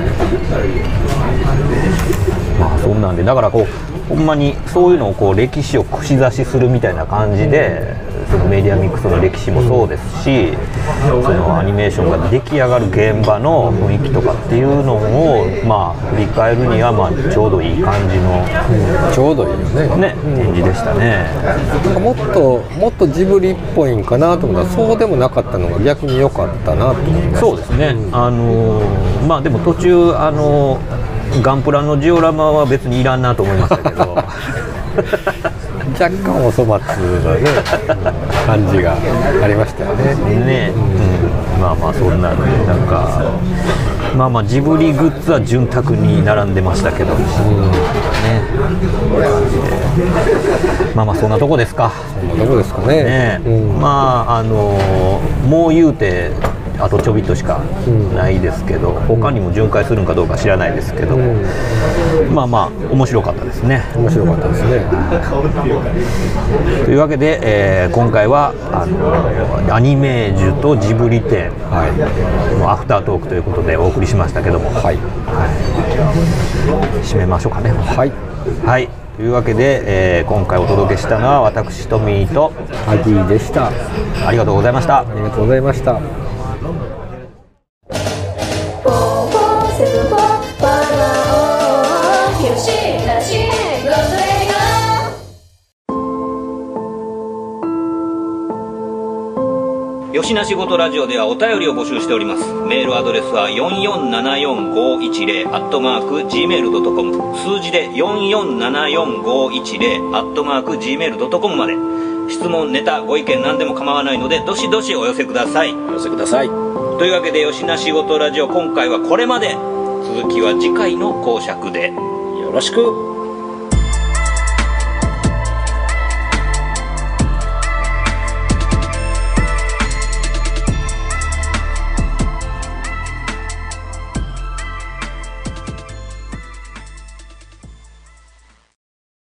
D: ね
A: まあそんなんでだからこうほんまにそういうのをこう歴史を串刺しするみたいな感じでそのメディアミックスの歴史もそうですし、そのアニメーションが出来上がる現場の雰囲気とかっていうのをまあ振り返るにはまあちょうどいい感じの
D: ちょうどいいよね。
A: ね展示でしたね。
D: なんかもっともっとジブリっぽいんかなと思った。らそうでもなかったのが逆に良かったなと思いました。
A: そうですね、あのーまあでも途中あのーガンプラのジオラマは別にいらんなと思いましたけど。[laughs]
D: 若干お粗末なね、うん感じがありましたよね。
A: ね、うん、まあまあそんなんでなんかまあまあジブリグッズは潤沢に並んでましたけど、ねえーまあまあそんなとこですか。
D: そんなとこですかね。
A: ね、
D: うん。
A: まああのーもう言うてあとちょびっとしかないですけど、他にも巡回するんかどうか知らないですけど、
D: うん。
A: まあまあ面白かったですね。
D: 面白かったですね。
A: というわけで、えー今回はあのアニメージュとジブリ展
D: はい。
A: のアフタートークということでお送りしましたけども、
D: はい。
A: 締めましょうかね。
D: はい。
A: はい。というわけで、えー今回お届けしたのは私トミーと
D: アギーでした。あ
A: ありがとうございました。
D: りがとうございました
C: ポーポーセブンポーパラオヒロシラシゴトレ
A: 吉な仕事ラジオではお便りを募集しております。メールアドレスは4474510アットマーク Gmail.com 数字で4474510アットマーク Gmail.com まで。質問ネタご意見何でも構わないのでどしどしお寄せください。
B: お寄せください。
A: というわけで吉な仕事ラジオ今回はこれまで。続きは次回の講釈で。
B: よろしく